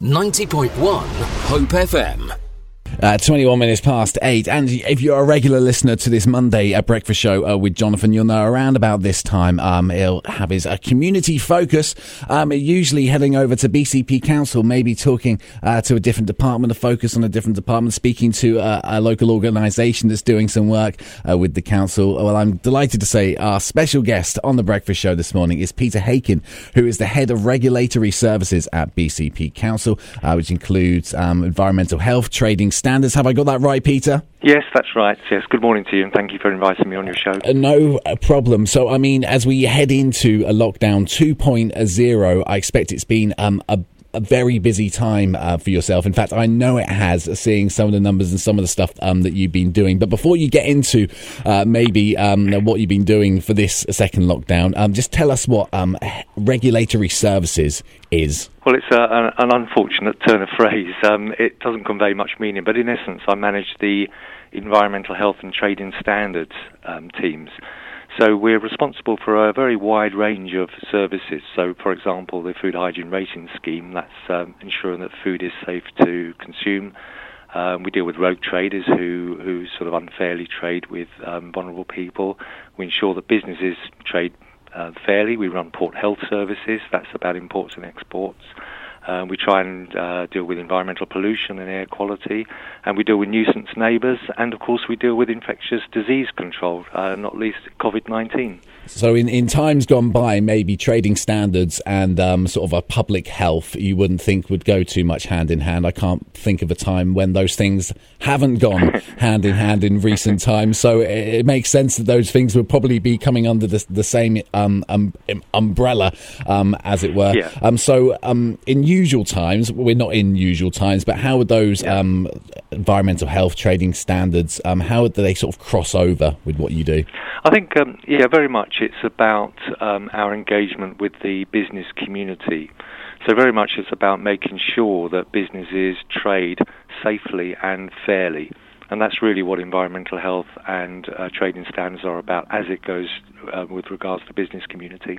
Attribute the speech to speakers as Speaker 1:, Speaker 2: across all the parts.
Speaker 1: 90.1 Hope FM.
Speaker 2: Uh, 21 minutes past 8. And if you're a regular listener to this Monday uh, breakfast show uh, with Jonathan, you'll know around about this time um, he'll have his uh, community focus, um, usually heading over to BCP Council, maybe talking uh, to a different department, a focus on a different department, speaking to uh, a local organisation that's doing some work with the council. Well, I'm delighted to say our special guest on the breakfast show this morning is Peter Hakin, who is the head of regulatory services at BCP Council, which includes um, environmental health, trading standards. Have I got that right, Peter?
Speaker 3: Yes, that's right. Yes. Good morning to you, and thank you for inviting me on your show.
Speaker 2: Uh, no uh, problem. So, I mean, as we head into a lockdown 2.0, I expect it's been um, a a very busy time uh, for yourself. In fact, I know it has, seeing some of the numbers and some of the stuff um, that you've been doing. But before you get into uh, maybe um, what you've been doing for this second lockdown, um, just tell us what um, regulatory services is.
Speaker 3: Well, it's a, an, an, unfortunate turn of phrase. Um, it doesn't convey much meaning, but in essence, I manage the environmental health and trading standards um, teams. So we're responsible for a very wide range of services. So, for example, the food hygiene rating scheme, that's um, ensuring that food is safe to consume. Um, we deal with rogue traders who, who sort of unfairly trade with um, vulnerable people. We ensure that businesses trade uh, fairly. We run port health services, that's about imports and exports. Uh, we try and uh, deal with environmental pollution and air quality, and we deal with nuisance neighbours, and of course we deal with infectious disease control, uh, not least COVID-19.
Speaker 2: So, in, in times gone by, maybe trading standards and um, sort of a public health you wouldn't think would go too much hand in hand. I can't think of a time when those things haven't gone hand in hand in recent times. So, it, it, makes sense that those things would probably be coming under the, the same um, um, umbrella, um, as it were.
Speaker 3: Yeah.
Speaker 2: Um, so, um, in usual times, we're not in usual times, but how would those environmental health trading standards, how would they sort of cross over with what you do?
Speaker 3: I think, yeah, very much it's about um, our engagement with the business community. So very much it's about making sure that businesses trade safely and fairly. And that's really what environmental health and uh, trading standards are about as it goes uh, with regards to the business community.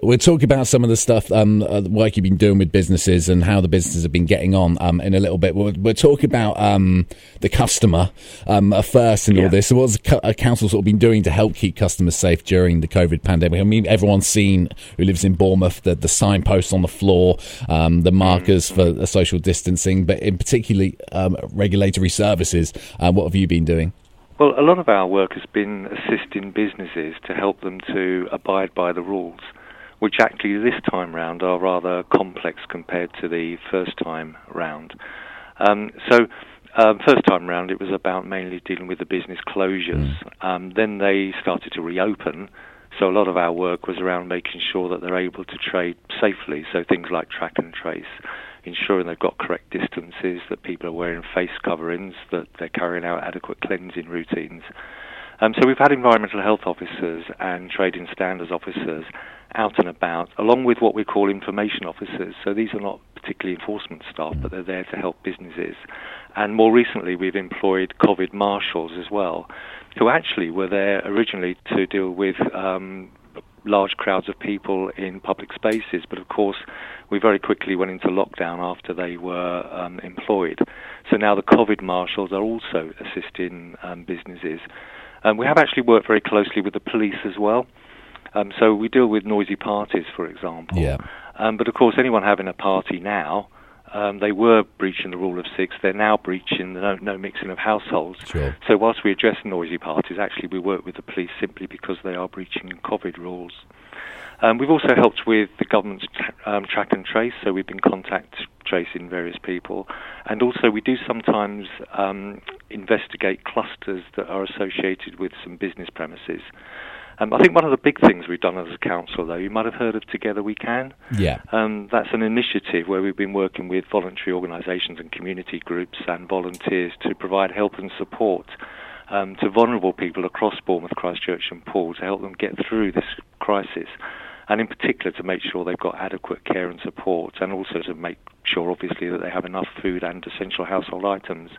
Speaker 2: We'll talk about some of the stuff, um, uh, work you've been doing with businesses and how the businesses have been getting on um, in a little bit. We'll, we'll talk about um, the customer um, first in yeah. all this. So, what's a council sort of been doing to help keep customers safe during the COVID pandemic? I mean, everyone's seen who lives in Bournemouth the, the signposts on the floor, um, the markers mm-hmm. for social distancing, but in particularly um, regulatory services. Uh, what have you been doing?
Speaker 3: Well, a lot of our work has been assisting businesses to help them to abide by the rules which actually this time round are rather complex compared to the first time round. Um, so, um, first time round, it was about mainly dealing with the business closures. Mm. Um, then they started to reopen. So a lot of our work was around making sure that they're able to trade safely. So things like track and trace, ensuring they've got correct distances, that people are wearing face coverings, that they're carrying out adequate cleansing routines. Um, so we've had environmental health officers and trading standards officers out and about, along with what we call information officers. So these are not particularly enforcement staff, but they're there to help businesses. And more recently, we've employed COVID marshals as well, who actually were there originally to deal with um, large crowds of people in public spaces. But of course, we very quickly went into lockdown after they were um, employed. So now the COVID marshals are also assisting um, businesses. Um, we have actually worked very closely with the police as well. Um, so we deal with noisy parties, for example.
Speaker 2: Yeah.
Speaker 3: Um, but of course, anyone having a party now, um, they were breaching the rule of six. They're now breaching the no, no mixing of households.
Speaker 2: Sure.
Speaker 3: So whilst we address noisy parties, actually we work with the police simply because they are breaching COVID rules. Um, we've also helped with the government's um, track and trace, so we've been contact tracing various people, and also we do sometimes um, investigate clusters that are associated with some business premises. Um, I think one of the big things we've done as a council, though, you might have heard of Together We Can.
Speaker 2: Yeah.
Speaker 3: Um, that's an initiative where we've been working with voluntary organisations and community groups and volunteers to provide help and support um, to vulnerable people across Bournemouth, Christchurch, and Poole to help them get through this crisis and in particular to make sure they've got adequate care and support, and also to make sure, obviously, that they have enough food and essential household items.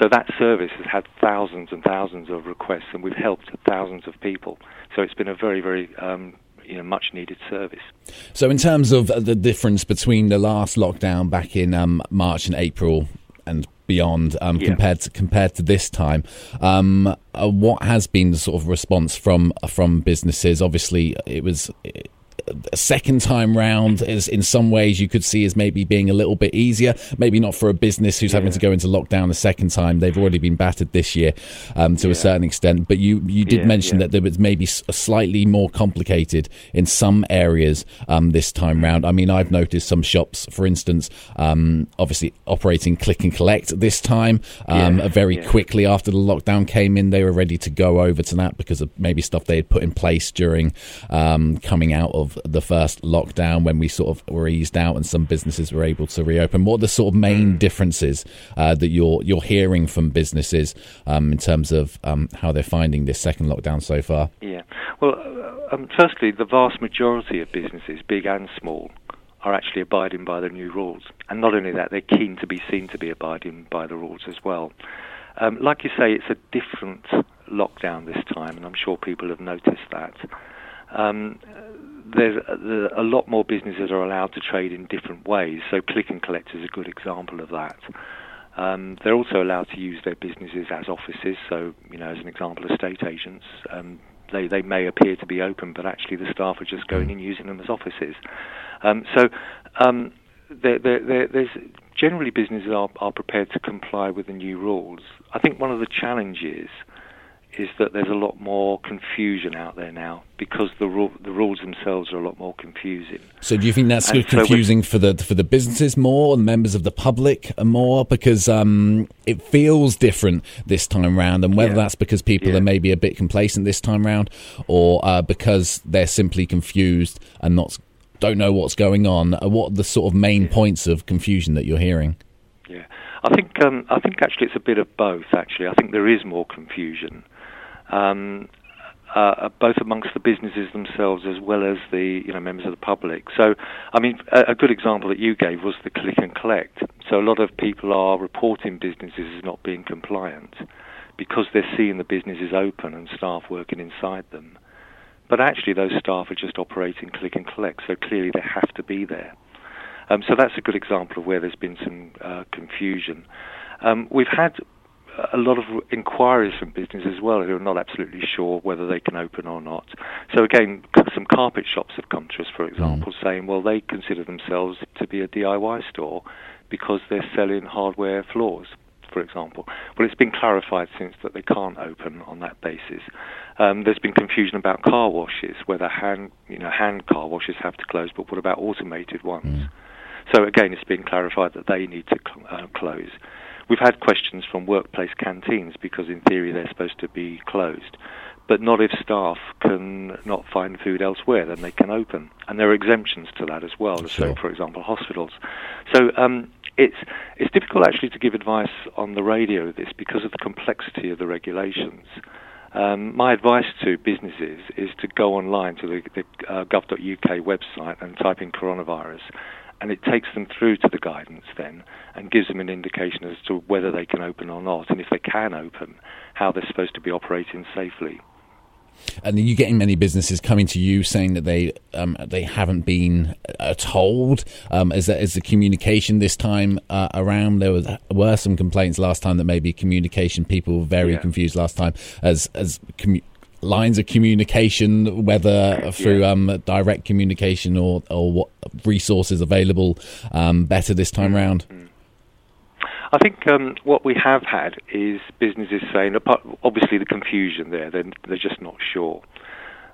Speaker 3: So that service has had thousands and thousands of requests, and we've helped thousands of people. So it's been a very, very um, you know much needed service.
Speaker 2: So, in terms of the difference between the last lockdown back in um, March and April and beyond um, yeah. compared to compared to this time. Um, uh, what has been the sort of response from from businesses? Obviously, it was a second time round is in some ways you could see as maybe being a little bit easier. Maybe not for a business who's yeah. having to go into lockdown a second time. They've already been battered this year um, to yeah. a certain extent. But you you did yeah, mention that there was maybe slightly more complicated in some areas um, this time round. I mean, I've noticed some shops, for instance, um, obviously operating click and collect this time. Um, very quickly after the lockdown came in, they were ready to go over to that because of maybe stuff they had put in place during um, coming out of the first lockdown when we sort of were eased out and some businesses were able to reopen? What are the sort of main hmm. differences uh, that you're you're hearing from businesses um, in terms of um, how they're finding this second lockdown so far?
Speaker 3: Yeah, well, uh, um, firstly, the vast majority of businesses, big and small, are actually abiding by the new rules, and not only that, they're keen to be seen to be abiding by the rules as well. Um, like you say, it's a different lockdown this time, and I'm sure people have noticed that. Um, there's a, a, lot more businesses are allowed to trade in different ways. So click and collect is a good example of that. Um, they're also allowed to use their businesses as offices. So you know, as an example, estate agents. Um, they, they may appear to be open, but actually the staff are just going in using them as offices. Um, so um, there, there, there's generally businesses are, are prepared to comply with the new rules. I think one of the challenges is that there's a lot more confusion out there now because the ru- the rules themselves are a lot more confusing.
Speaker 2: So, do you think that's and confusing so for the for the businesses more and members of the public more because um, it feels different this time around, and whether yeah. that's because people yeah. are maybe a bit complacent this time around, or uh, because they're simply confused and not don't know what's going on. Uh, what are the sort of main yeah. points of confusion that you're hearing?
Speaker 3: Yeah, I think um, I think actually it's a bit of both. Actually, I think there is more confusion um, uh, both amongst the businesses themselves as well as the you know members of the public. So, I mean, a, a, good example that you gave was the click and collect. So, a lot of people are reporting businesses as not being compliant because they're seeing the businesses open and staff working inside them. But actually, those staff are just operating click and collect, so clearly they have to be there. Um, so that's a good example of where there's been some uh, confusion. Um, we've had a lot of inquiries from businesses as well who are not absolutely sure whether they can open or not. So again, some carpet shops have come to us, for example, mm. saying, well, they consider themselves to be a DIY store because they're selling hardware floors, for example. Well, it's been clarified since that they can't open on that basis. Um, there's been confusion about car washes, whether hand, you know, hand car washes have to close, but what about automated ones? Mm. So again, it's been clarified that they need to cl- uh, close. We've had questions from workplace canteens because, in theory, they're supposed to be closed. But not if staff can not find food elsewhere, then they can open. And there are exemptions to that as well. Sure. So, for example, hospitals. So um, it's it's difficult actually to give advice on the radio this because of the complexity of the regulations. Um, my advice to businesses is to go online to the, the uh, gov.uk website and type in coronavirus and it takes them through to the guidance then and gives them an indication as to whether they can open or not, and if they can open, how they're supposed to be operating safely.
Speaker 2: And are you getting many businesses coming to you saying that they um, they haven't been uh, told? Um, is that is the communication this time uh, around? There was were some complaints last time that maybe communication people were very yeah. confused last time as as commu- lines of communication, whether through yeah. um, direct communication or or what resources available um, better this time around? Mm-hmm.
Speaker 3: I think um, what we have had is businesses saying, obviously the confusion there, they're, they're just not sure.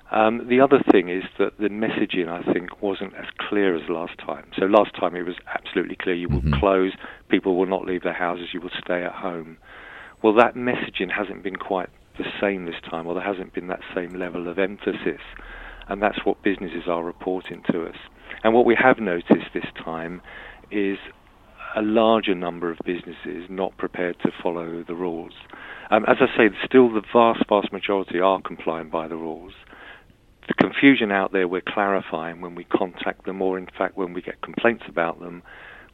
Speaker 3: Um, the other thing is that the messaging, I think, wasn't as clear as last time. So last time it was absolutely clear you will mm-hmm. close, people will not leave their houses, you will stay at home. Well, that messaging hasn't been quite the same this time, or there hasn't been that same level of emphasis. And that's what businesses are reporting to us. And what we have noticed this time is a larger number of businesses not prepared to follow the rules. Um, as I say, still the vast, vast majority are compliant by the rules. The confusion out there we're clarifying when we contact them, or in fact when we get complaints about them,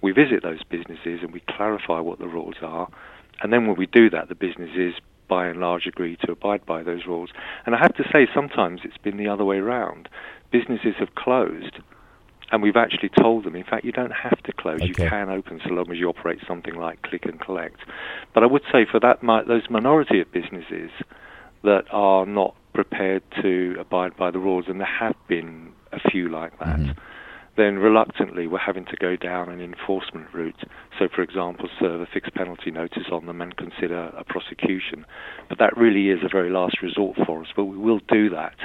Speaker 3: we visit those businesses and we clarify what the rules are. And then when we do that, the businesses by and large agree to abide by those rules. And I have to say, sometimes it's been the other way around. Businesses have closed, and we've actually told them, in fact, you don't have to close.
Speaker 2: Okay.
Speaker 3: You can open so long as you operate something like click and collect. But I would say for that, those minority of businesses that are not prepared to abide by the rules, and there have been a few like that. Mm-hmm then reluctantly we're having to go down an enforcement route. So, for example, serve a fixed penalty notice on them and consider a prosecution. But that really is a very last resort for us. But we will do that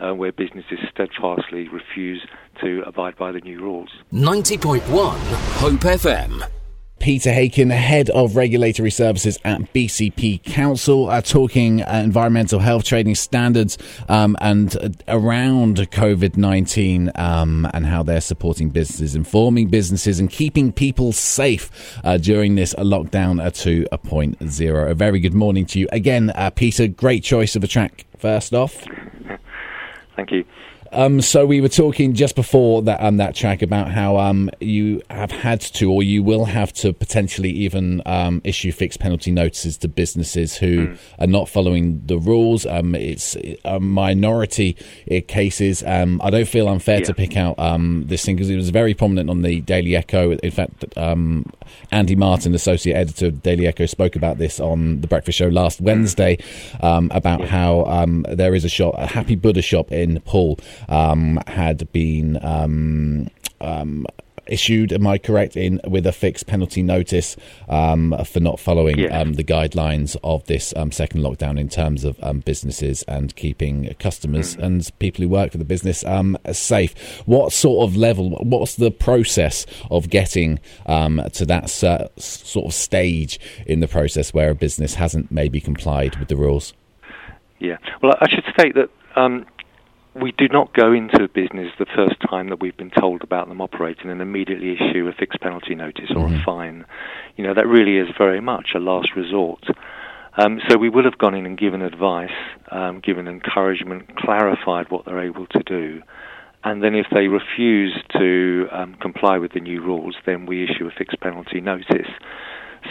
Speaker 3: uh, where businesses steadfastly refuse to abide by the new rules.
Speaker 1: 90.1 Hope FM.
Speaker 2: Peter Haken, head of regulatory services at BCP Council, uh, talking uh, environmental health trading standards um, and uh, around COVID 19 um, and how they're supporting businesses, informing businesses, and keeping people safe uh, during this lockdown uh, to a point zero. A very good morning to you. Again, uh, Peter, great choice of a track first off.
Speaker 3: Thank you.
Speaker 2: Um, so we were talking just before that um, that track about how um, you have had to, or you will have to, potentially even um, issue fixed penalty notices to businesses who mm. are not following the rules. Um, it's a minority cases. Um, I don't feel unfair yeah. to pick out this thing because it was very prominent on the Daily Echo. In fact, Andy Martin, associate editor of Daily Echo, spoke about this on the Breakfast Show last Wednesday about yeah. how there is a shop, a Happy Buddha shop in Poole um, had been um, um, issued. Am I correct in with a fixed penalty notice um, for not following yes. um, the guidelines of this um, second lockdown in terms of um, businesses and keeping customers mm. and people who work for the business um, safe? What sort of level? What's the process of getting um, to that uh, sort of stage in the process where a business hasn't maybe complied with the rules?
Speaker 3: Yeah. Well, I should state that we do not go into a business the first time that we've been told about them operating and immediately issue a fixed penalty notice or mm-hmm. a fine. You know, that really is very much a last resort. Um, so we would have gone in and given advice, um, given encouragement, clarified what they're able to do. And then if they refuse to um, comply with the new rules, then we issue a fixed penalty notice.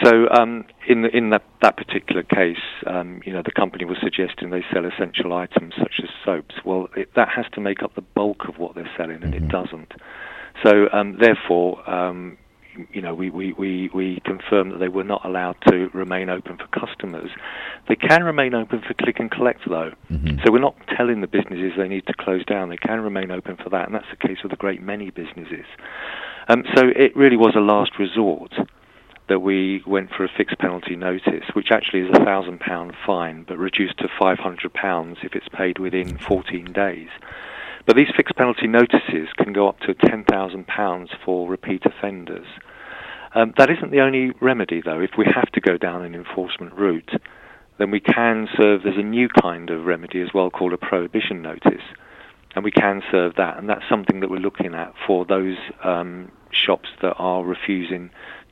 Speaker 3: So um, in the, in that, that particular case, um, you know, the company was suggesting they sell essential items such as soaps. Well, it, that has to make up the bulk of what they're selling, and mm-hmm. it doesn't. So um, therefore, um, you know, we, we, we, we confirm that they were not allowed to remain open for customers. They can remain open for click and collect, though. Mm-hmm. So we're not telling the businesses they need to close down. They can remain open for that, and that's the case with a great many businesses. Um, so it really was a last resort that we went for a fixed penalty notice, which actually is a thousand pound fine, but reduced to five hundred pounds if it's paid within fourteen days. But these fixed penalty notices can go up to ten thousand pounds for repeat offenders. Um, that isn't the only remedy, though. If we have to go down an enforcement route, then we can serve. There's a new kind of remedy as well called a prohibition notice, and we can serve that. And that's something that we're looking at for those um, shops that are refusing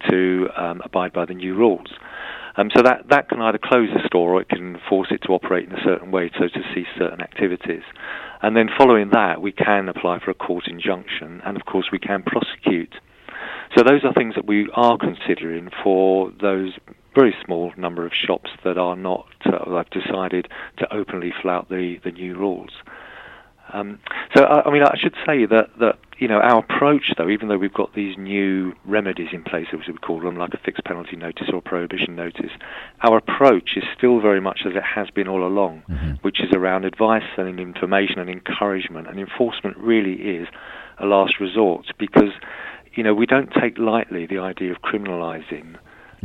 Speaker 3: to um, abide by the new rules. Um, so that, that can either close the store or it can force it to operate in a certain way, so to cease certain activities. And then following that, we can apply for a court injunction, and of course we can prosecute. So those are things that we are considering for those very small number of shops that are not, uh, have decided to openly flout the, the new rules. Um, so, I, I, mean, I should say that, that you know our approach, though, even though we've got these new remedies in place, as we call them, like a fixed penalty notice or prohibition notice, our approach is still very much as it has been all along, mm-hmm. which is around advice and information and encouragement. And enforcement really is a last resort because you know we don't take lightly the idea of criminalising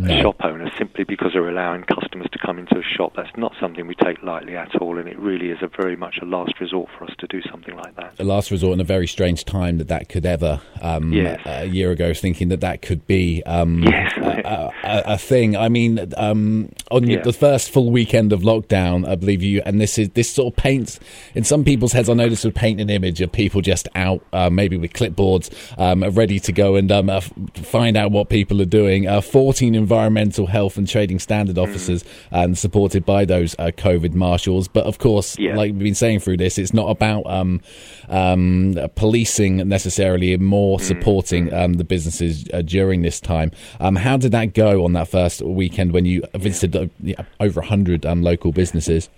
Speaker 3: shop owners simply because they're allowing customers to come into a shop. That's not something we take lightly at all, and it really is a very much a last resort for us to do something like that.
Speaker 2: A last resort, in a very strange time that that could ever. Um, yes. a, year ago, thinking that that could be um, yes. a, a, a, thing. I mean, um, on yeah. the first full weekend of lockdown, I believe you, and this is this sort of paints in some people's heads. I know this would paint an image of people just out, uh, maybe with clipboards, um, ready to go and um, uh, find out what people are doing. Uh, Fourteen environmental health and trading standard
Speaker 3: Mm.
Speaker 2: officers and supported by those uh, COVID marshals. But of course,
Speaker 3: Yeah.
Speaker 2: like we've been saying through this, it's not about um, um, policing necessarily, more
Speaker 3: Mm.
Speaker 2: supporting um, the businesses uh, during this time. Um, how did that go on that first weekend when you visited uh, yeah, over 100 um, local businesses?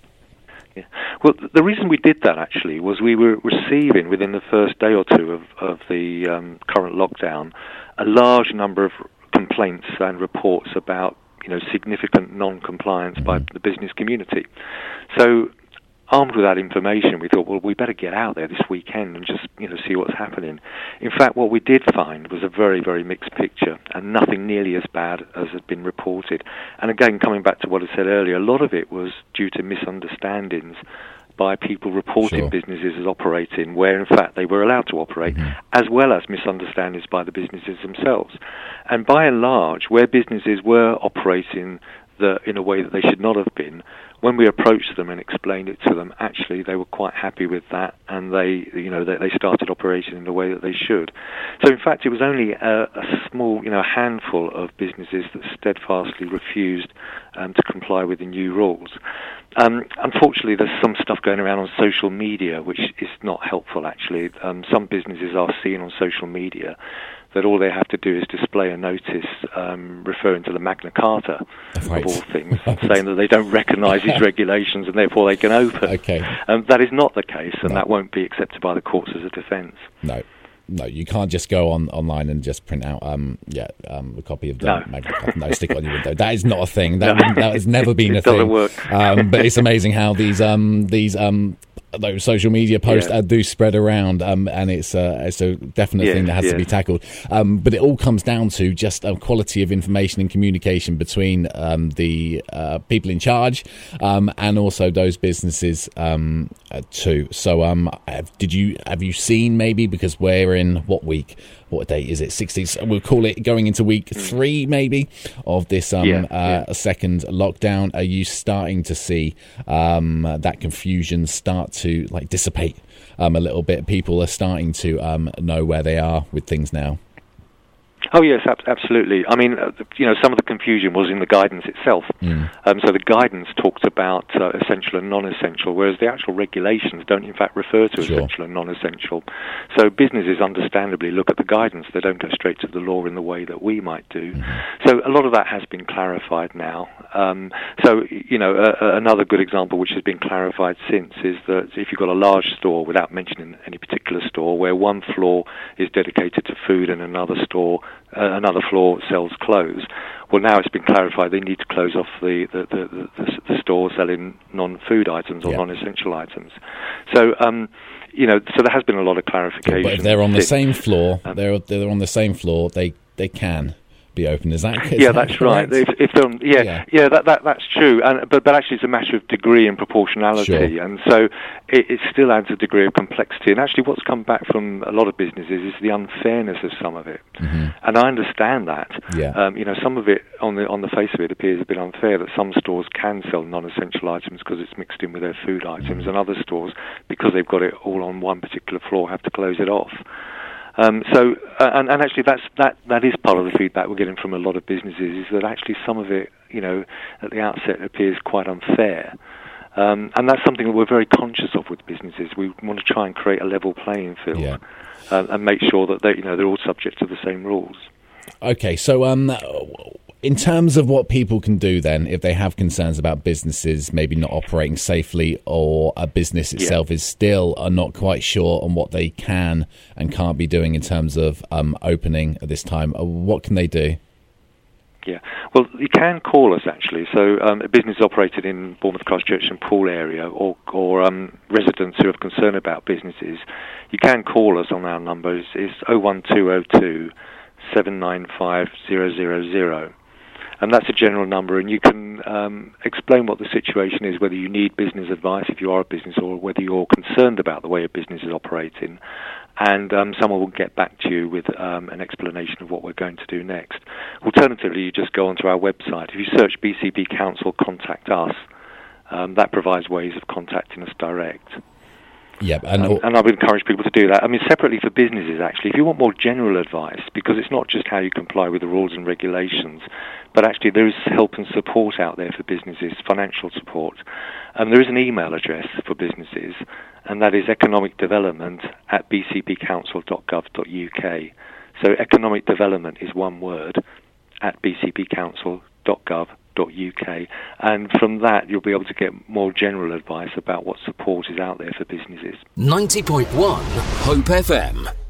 Speaker 3: Yeah. Well, the reason we did that actually was we were receiving within the first day or two of, of the um, current lockdown a large number of complaints and reports about you know significant non-compliance by the business community. So. Armed with that information, we thought, well, we better get out there this weekend and just, you know, see what's happening. In fact, what we did find was a very, very mixed picture, and nothing nearly as bad as had been reported. And again, coming back to what I said earlier, a lot of it was due to misunderstandings by people reporting
Speaker 2: Sure.
Speaker 3: businesses as operating where in fact they were allowed to operate,
Speaker 2: Mm-hmm.
Speaker 3: as well as misunderstandings by the businesses themselves. And by and large, where businesses were operating the, in a way that they should not have been, when we approached them and explained it to them, actually they were quite happy with that, and they, you know, they, they started operating in the way that they should. So in fact, it was only a, a small, you know, handful of businesses that steadfastly refused um, to comply with the new rules. Um, unfortunately, there's some stuff going around on social media which is not helpful. Actually, um, some businesses are seen on social media that all they have to do is display a notice um, referring to the Magna Carta
Speaker 2: Right.
Speaker 3: of all things, saying that they don't recognise these regulations and therefore they can open.
Speaker 2: Okay.
Speaker 3: Um, that is not the case, and
Speaker 2: No.
Speaker 3: that won't be accepted by the courts as a defence.
Speaker 2: No. No, you can't just go on online and just print out, um, yeah, um, a copy of the
Speaker 3: No.
Speaker 2: Magna Carta. No, stick it on your window. That is not a thing. That, wouldn't- that has never been
Speaker 3: It
Speaker 2: a thing.
Speaker 3: doesn't work.
Speaker 2: Um, but it's amazing how these um, these um, those social media posts
Speaker 3: Yeah.
Speaker 2: do spread around, um, and it's uh, it's a definite
Speaker 3: Yeah,
Speaker 2: thing that has to be tackled. Um, but it all comes down to just a quality of information and communication between um, the uh, people in charge um, and also those businesses um, uh, too. So, um, have, did you have you seen maybe because we're in what week? What date is it? 60s. We'll call it going into week three, maybe, of this um,
Speaker 3: Yeah,
Speaker 2: uh,
Speaker 3: yeah.
Speaker 2: second lockdown. Are you starting to see um, that confusion start to like dissipate um, a little bit? People are starting to um, know where they are with things now.
Speaker 3: Oh yes, ab- absolutely. I mean, uh, you know, some of the confusion was in the guidance itself.
Speaker 2: Mm.
Speaker 3: Um, so the guidance talked about uh, essential and non-essential, whereas the actual regulations don't, in fact, refer to
Speaker 2: Sure.
Speaker 3: essential and non-essential. So businesses, understandably, look at the guidance. They don't go straight to the law in the way that we might do. So a lot of that has been clarified now. Um, so you know, uh, another good example which has been clarified since is that if you've got a large store, without mentioning any particular store, where one floor is dedicated to food and another store, uh, another floor sells clothes. Well, now it's been clarified they need to close off the the, the, the, the, store selling non-food items or
Speaker 2: Yeah.
Speaker 3: non-essential items. So. Um, you know, so there has been a lot of clarification.
Speaker 2: But if they're on the same floor,
Speaker 3: Um,
Speaker 2: they're they're on the same floor. They they can be open. Is that? is
Speaker 3: yeah,
Speaker 2: that
Speaker 3: that's right. If, if they're yeah,
Speaker 2: Yeah.
Speaker 3: yeah, that, that that's true. And but but actually, it's a matter of degree and proportionality,
Speaker 2: Sure.
Speaker 3: and so it, it still adds a degree of complexity. And actually, what's come back from a lot of businesses is the unfairness of some of it. And I understand that.
Speaker 2: Mm-hmm. Yeah.
Speaker 3: Um, you know, some of it on the on the face of it appears a bit unfair that some stores can sell non-essential items because it's mixed in with their food
Speaker 2: Mm-hmm.
Speaker 3: items, and other stores because they've got it all on one particular floor have to close it off. Um, so, uh, and, and actually, that's that that is part of the feedback we're getting from a lot of businesses is that actually some of it, you know, at the outset appears quite unfair. Um, and that's something that we're very conscious of with businesses. We want to try and create a level playing field
Speaker 2: Yeah.
Speaker 3: uh, and make sure that they, you know, they're all subject to the same rules.
Speaker 2: Okay, so um, in terms of what people can do, then, if they have concerns about businesses maybe not operating safely, or a business itself is still are not quite sure on what they can and can't be doing in terms of um, opening at this time, uh, what can they do?
Speaker 3: Yeah. Well, you can call us actually. So, um, a business operated in Bournemouth, Christchurch, and Poole area, or or um, residents who have concern about businesses, you can call us on our numbers. It's, it's 01202 795 000. And that's a general number, and you can um, explain what the situation is, whether you need business advice if you are a business, or whether you're concerned about the way a business is operating. And um, someone will get back to you with um, an explanation of what we're going to do next. Alternatively, you just go onto our website. If you search BCP Council Contact Us, um, that provides ways of contacting us direct.
Speaker 2: Yep,
Speaker 3: and, um, and I would encourage people to do that. I mean, separately for businesses, actually, if you want more general advice, because it's not just how you comply with the rules and regulations, but actually there is help and support out there for businesses, financial support. And there is an email address for businesses, and that is economic development at bcpcouncil.gov.uk. So economic development is one word at bcpcouncil.gov.uk uk, and from that you'll be able to get more general advice about what support is out there for businesses.
Speaker 1: 90.1 Hope FM.